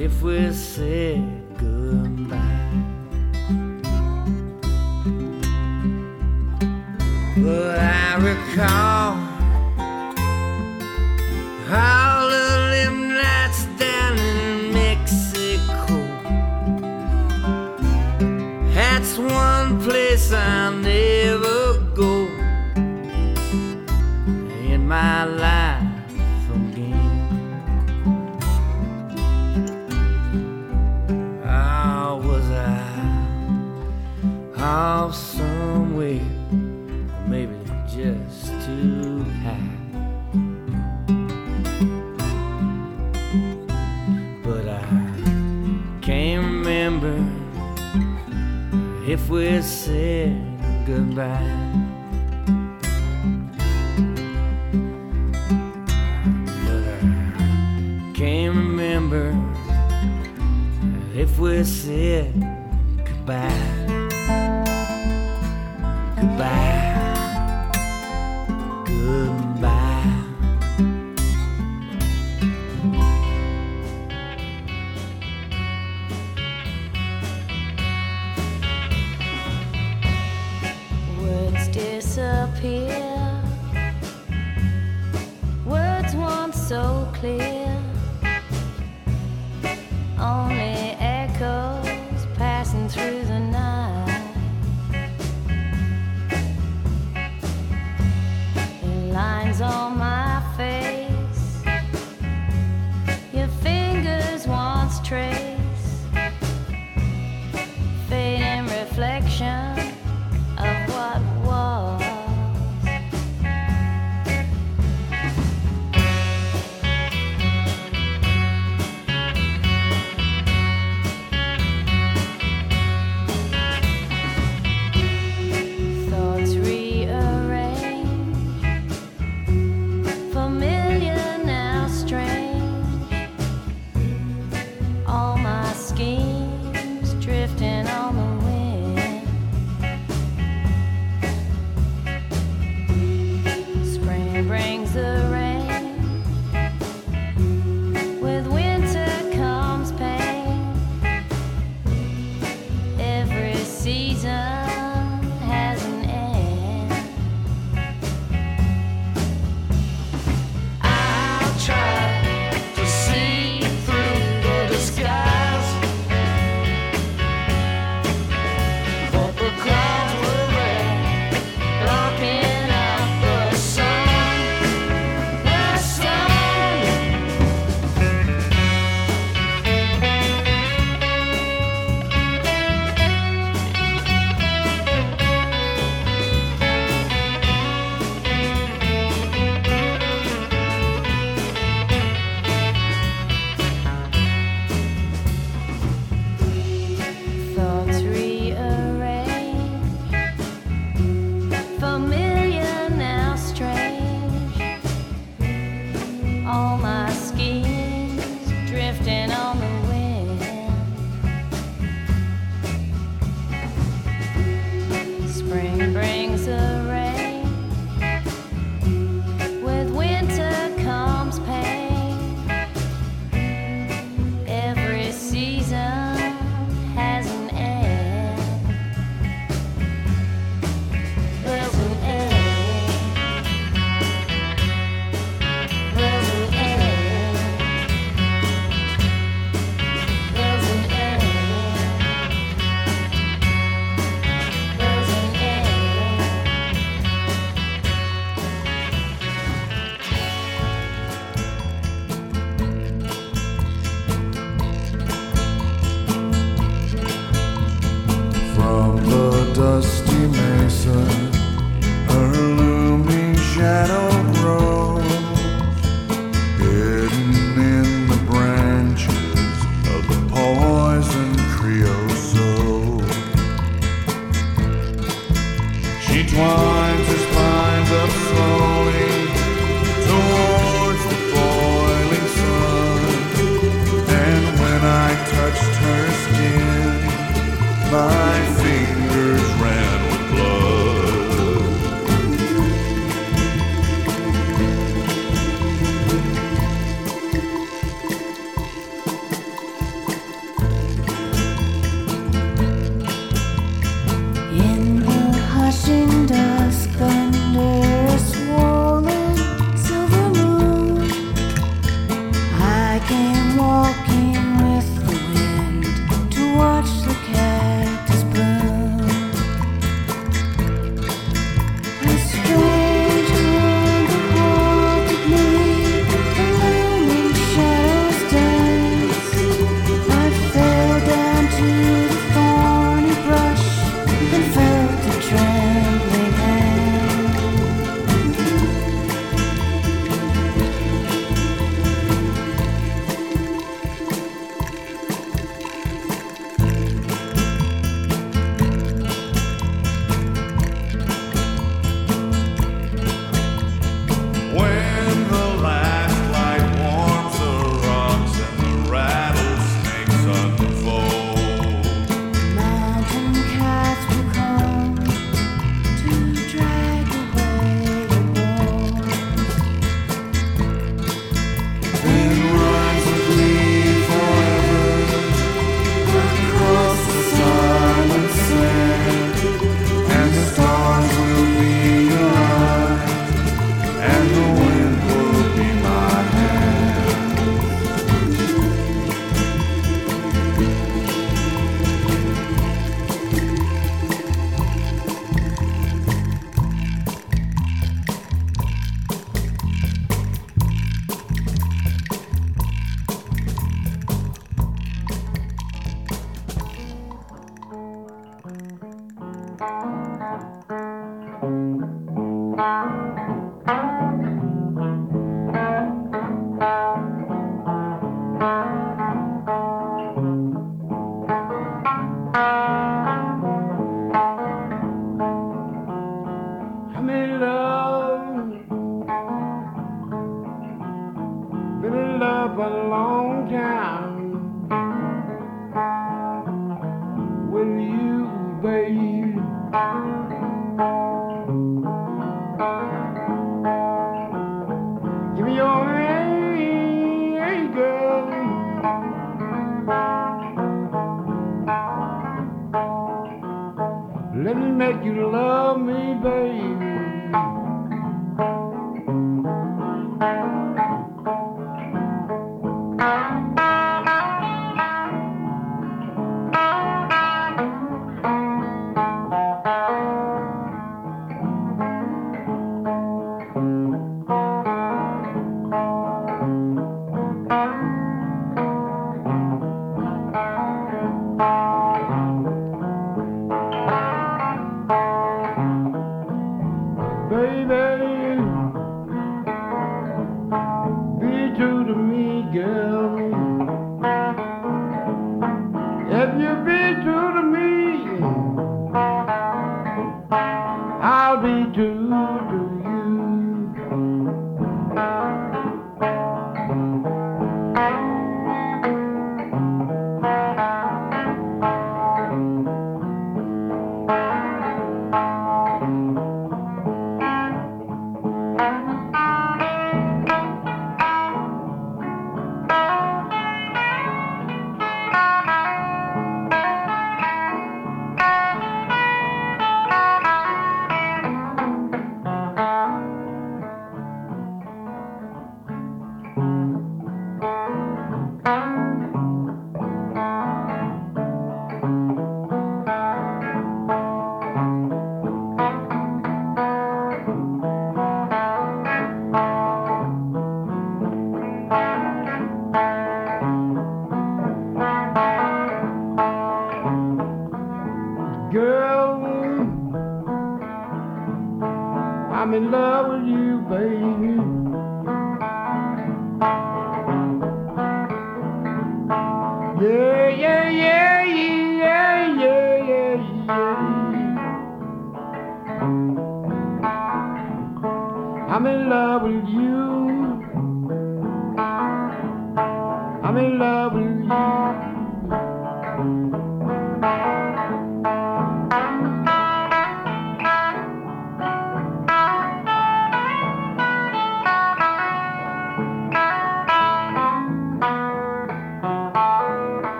if we say goodbye. But I recall all of them nights down in Mexico. That's one place I'll never go in my life. if we said goodbye. But I can't remember if we said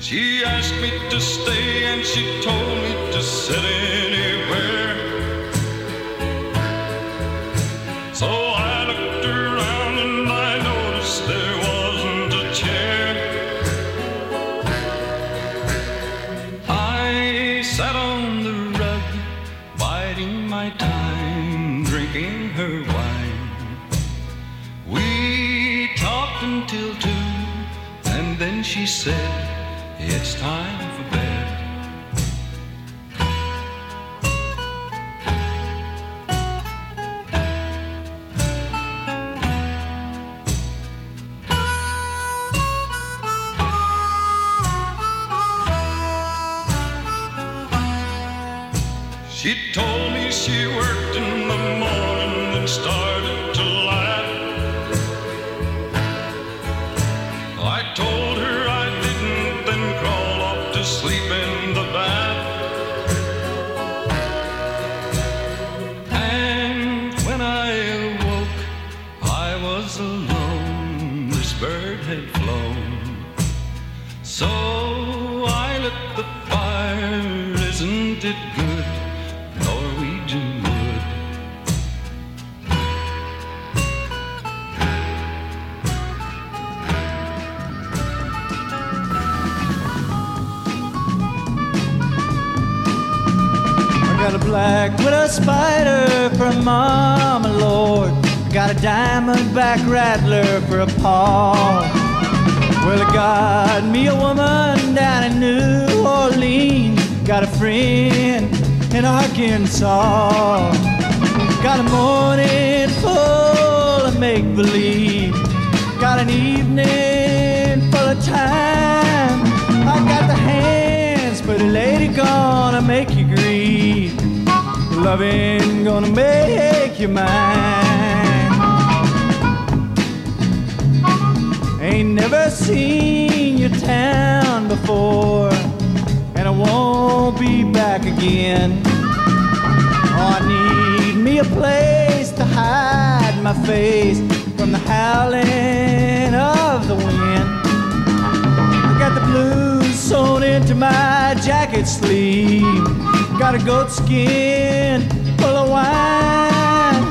She asked me to stay and she told me to sit in. Next time. Got a friend in Arkansas. Got a morning full of make believe. Got an evening full of time. I got the hands, but a lady gonna make you grieve. Loving gonna make you mine. Ain't never seen your town before won't be back again. Oh, I need me a place to hide my face from the howling of the wind. I got the blues sewn into my jacket sleeve. Got a goat skin full of wine.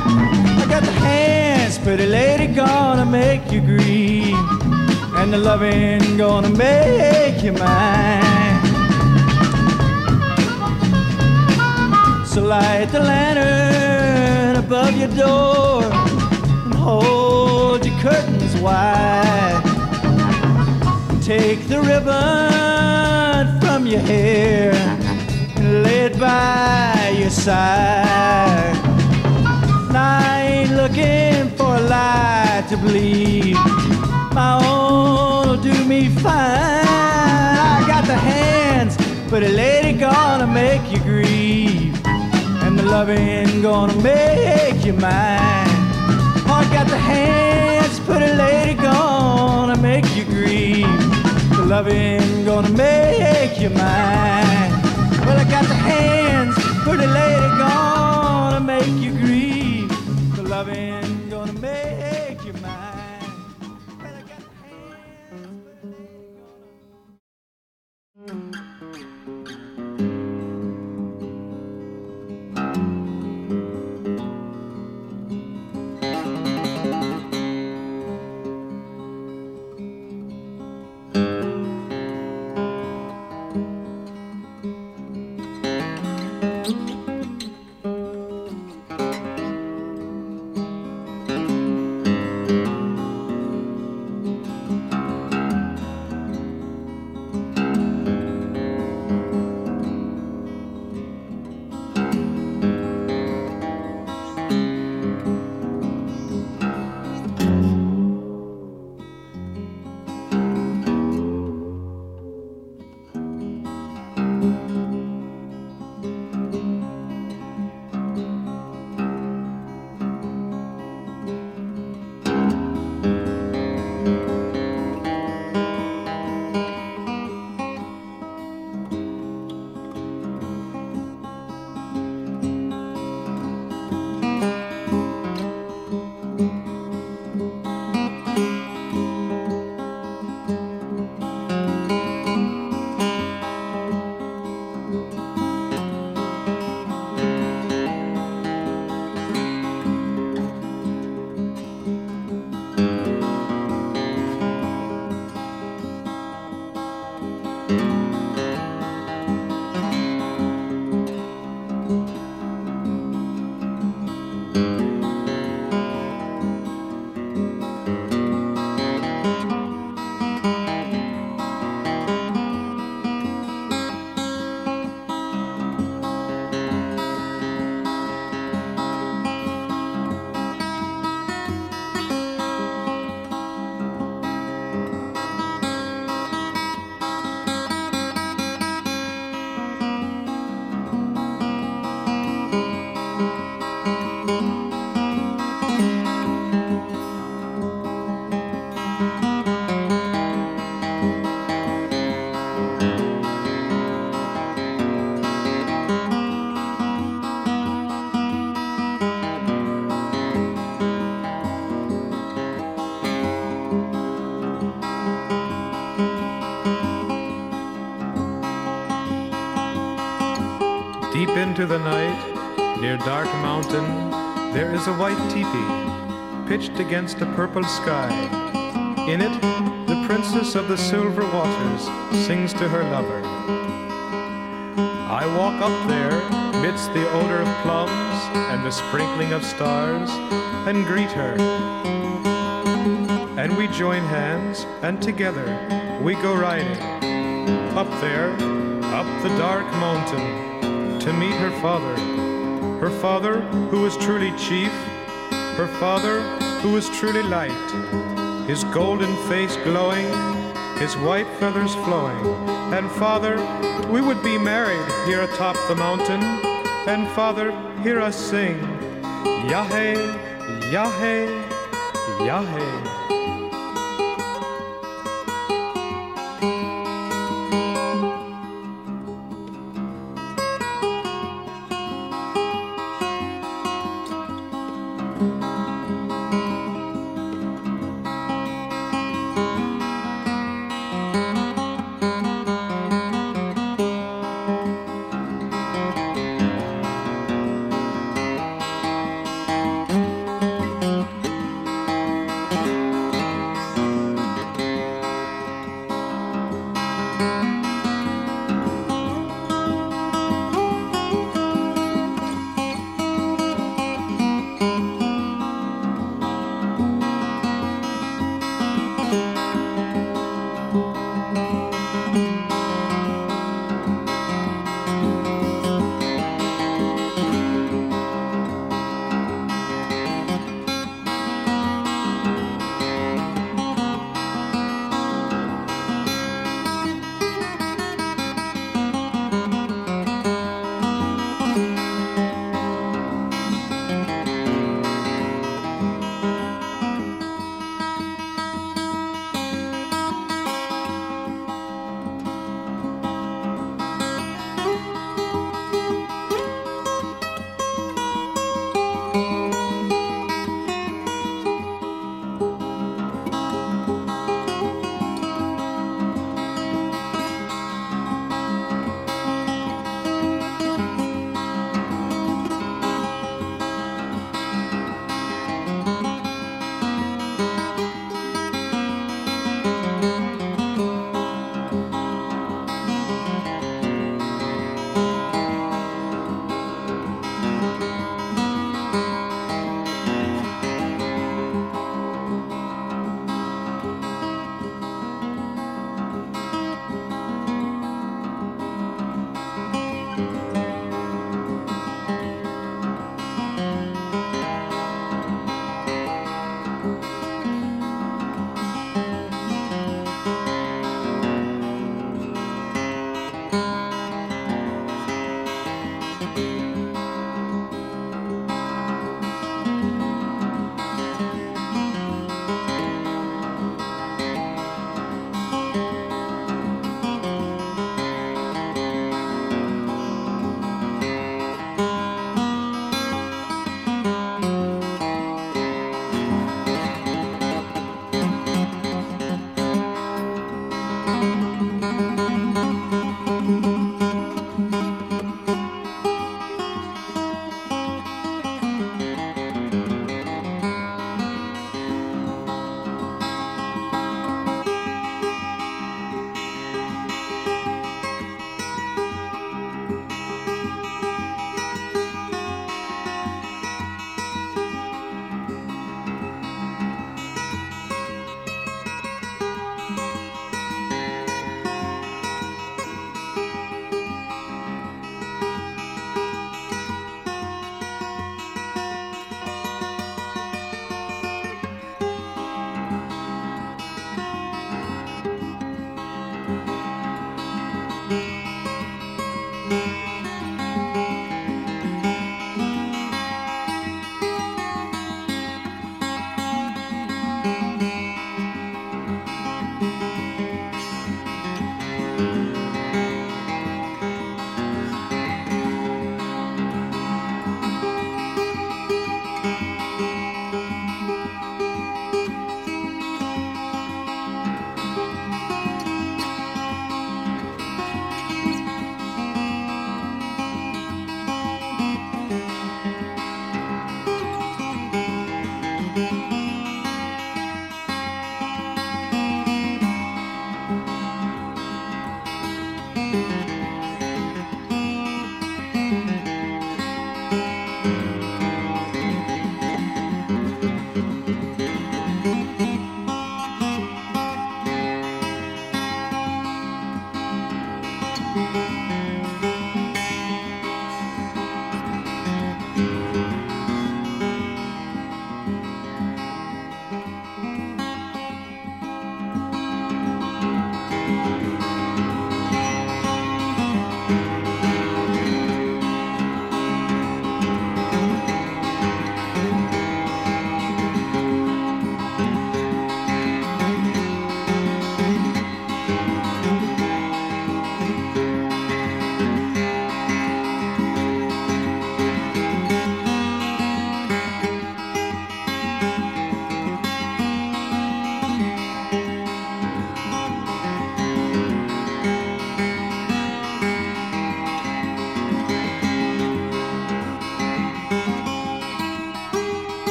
I got the hands, pretty lady, gonna make you grieve. And the loving gonna make you mine. So light the lantern above your door and hold your curtains wide. Take the ribbon from your hair and lay it by your side. I ain't looking for a light to bleed. My own will do me fine. I got the hands, but a lady gonna make loving gonna make you mine. I got the hands, a lady gonna make you grieve. The loving gonna make you mine. Well, I got the hands, a lady gonna make you grieve. The loving into the night, near Dark Mountain, there is a white teepee pitched against a purple sky. In it, the princess of the silver waters sings to her lover. I walk up there midst the odor of plums and the sprinkling of stars and greet her. And we join hands, and together we go riding up there, up the dark mountain to meet her father her father who was truly chief, her father who was truly light, his golden face glowing, his white feathers flowing. And Father, we would be married here atop the mountain. And Father, hear us sing, Yahweh, Yahweh, Yahweh.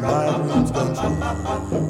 My dreams come true.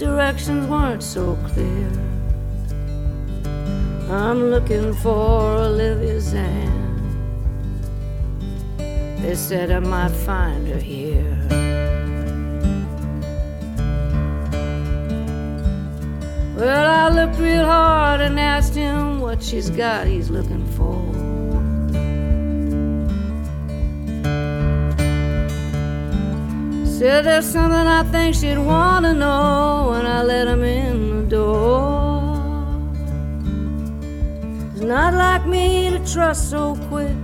Directions weren't so clear. I'm looking for Olivia's Zan. They said I might find her here. Well, I looked real hard and asked him what she's got he's looking Said there's something I think she'd want to know when I let him in the door. It's not like me to trust so quick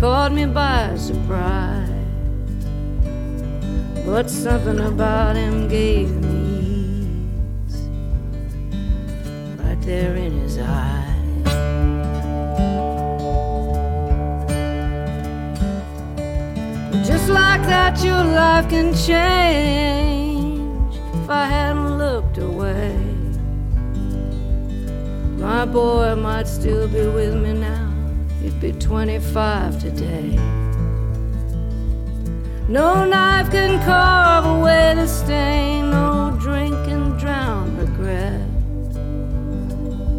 caught me by surprise. But something about him gave me ease right there in his eyes. Just like that, your life can change if I hadn't looked away. My boy might still be with me now. He'd be 25 today. No knife can carve away the stain, no drink can drown regret.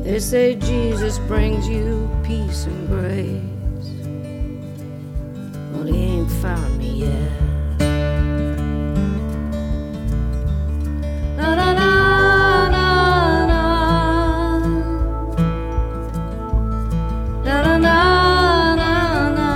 They say Jesus brings you peace and grace. Found me yet. Na na na. Na na na na na.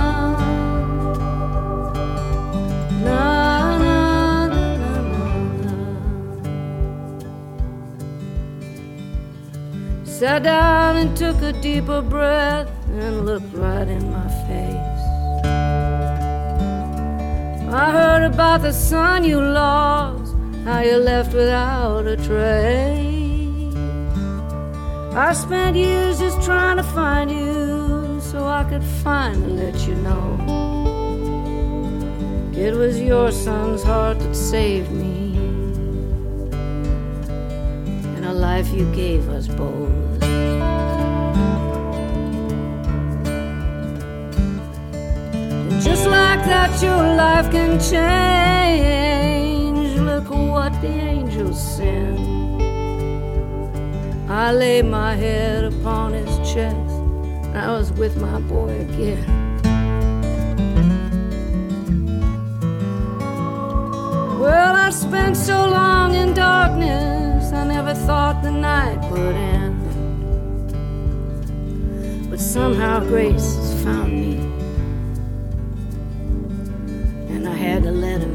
Sat down and took a deeper breath and looked right in my face. I heard about the son you lost, how you left without a trace. I spent years just trying to find you so I could finally let you know. It was your son's heart that saved me, and a life you gave us both. Just like that, your life can change. Look what the angels send. I laid my head upon his chest. I was with my boy again. Well, I spent so long in darkness, I never thought the night would end. But somehow grace had to let